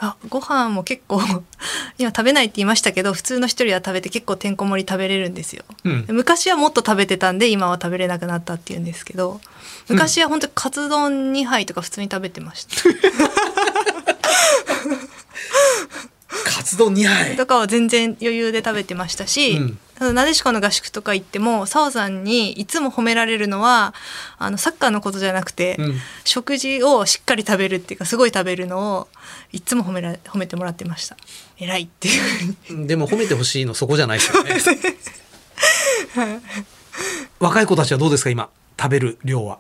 あご飯も結構 今食べないって言いましたけど普通の人よりは食べて結構てんこ盛り食べれるんですよ。うん。昔はもっと食べてたんで今は食べれなくなったっていうんですけど昔は本当にカツ丼2杯とか普通に食べてました、カツ丼2杯。とかは全然余裕で食べてましたし、うんなでしこの合宿とか行っても澤さんにいつも褒められるのはあのサッカーのことじゃなくて、うん食事をしっかり食べるっていうかすごい食べるのをいつも褒めら褒めてもらってました偉いっていうでも褒めてほしいのそこじゃないですよね。若い子たちはどうですか今？食べる量は。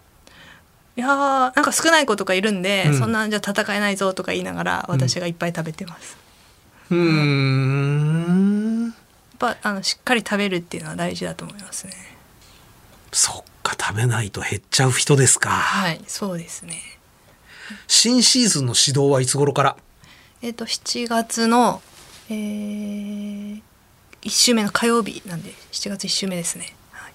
いやーなんか少ない子とかいるんで、うんそんなんじゃ戦えないぞとか言いながら私がいっぱい食べてます、うーん。やっぱあのしっかり食べるっていうのは大事だと思いますねそっか食べないと減っちゃう人ですか。はいそうですね新シーズンの指導はいつ頃から？えっ、と7月のえー、1週目の火曜日なんで7月1週目ですね、はい、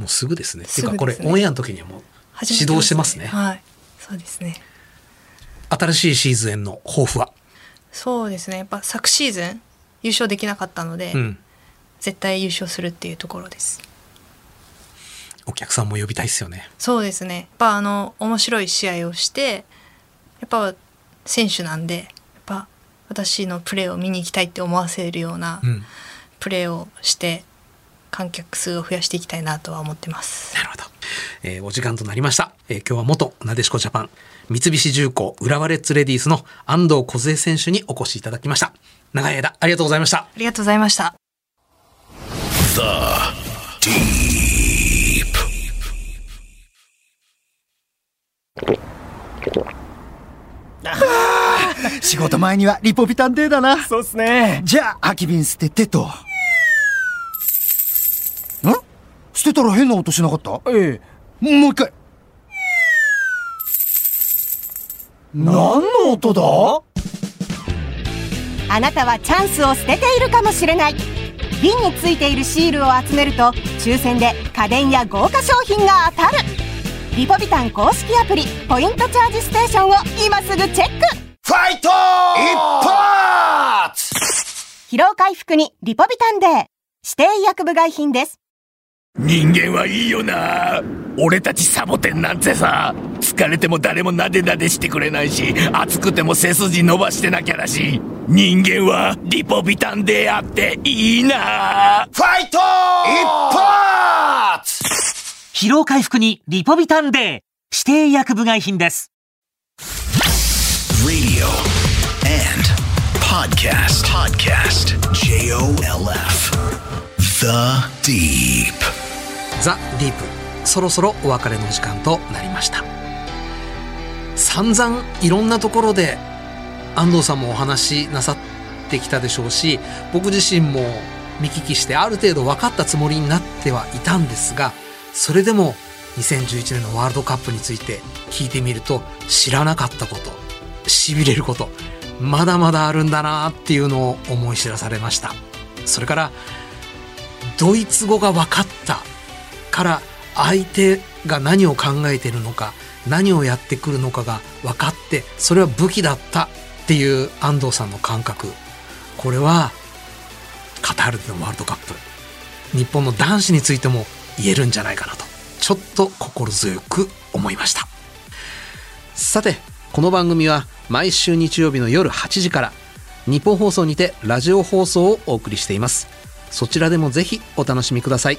もうすぐですね。すぐてかこれオンエアの時にはもう始導してますね。はいそうですね新しいシーズンへの抱負は？そうですねやっぱ昨シーズン優勝できなかったので、うん。絶対優勝するっていうところですお客さんも呼びたいですよね。そうですねやっぱあの面白い試合をしてやっぱ選手なんでやっぱ私のプレーを見に行きたいって思わせるようなうん。プレーをして観客数を増やしていきたいなとは思ってますなるほど。えーお時間となりました。えー今日は元なでしこジャパン、三菱重工浦和レッズレディースの安藤梢選手にお越しいただきました。長い間ありがとうございました。ありがとうございました The Deep. 仕事前にはリポビタンデーだな。そうっすね。じゃあ空き瓶捨ててと。ん？捨てたら変な音しなかった？ええ。もう一回。何の音だ？あなたはチャンスを捨てているかもしれない瓶についているシールを集めると抽選で家電や豪華商品が当たる。リポビタン公式アプリポイントチャージステーションを今すぐチェック。ファイト一発!疲労回復にリポビタンデー。指定薬部外品です。人間はいいよな俺たちサボテンなんてさ疲れても誰もなでなでしてくれないし暑くても背筋伸ばしてなきゃだし人間はリポビタンであっていいなファイト一発疲労回復にリポビタンデー指定薬部外品です。Radio and podcast. Podcast. J O L F. The Deep. ザ・ディープそろそろお別れの時間となりました。散々いろんなところで安藤さんもお話しなさってきたでしょうし僕自身も見聞きしてある程度分かったつもりになってはいたんですがそれでも2011年のワールドカップについて聞いてみると知らなかったこと痺れることまだまだあるんだなっていうのを思い知らされました。それからドイツ語が分かったから相手が何を考えているのか何をやってくるのかが分かってそれは武器だったっていう安藤さんの感覚。これはカタールでのワールドカップ。日本の男子についても言えるんじゃないかなと。ちょっと心強く思いました。さてこの番組は毎週日曜日の夜8時から日本放送にてラジオ放送をお送りしています。そちらでもぜひお楽しみください。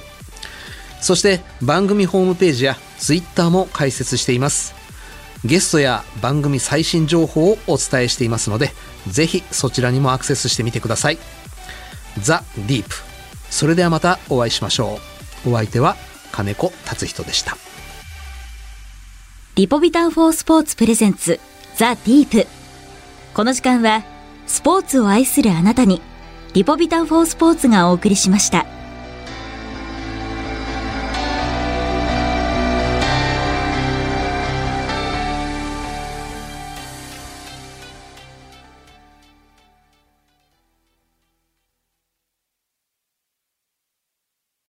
そして番組ホームページやツイッターも開設しています。ゲストや番組最新情報をお伝えしていますのでぜひそちらにもアクセスしてみてください。ザ・ディープ。それではまたお会いしましょう。お相手は金子達仁でした。リポビタンフォースポーツプレゼンツザ・ディープ。この時間はスポーツを愛するあなたにリポビタンフォースポーツがお送りしました。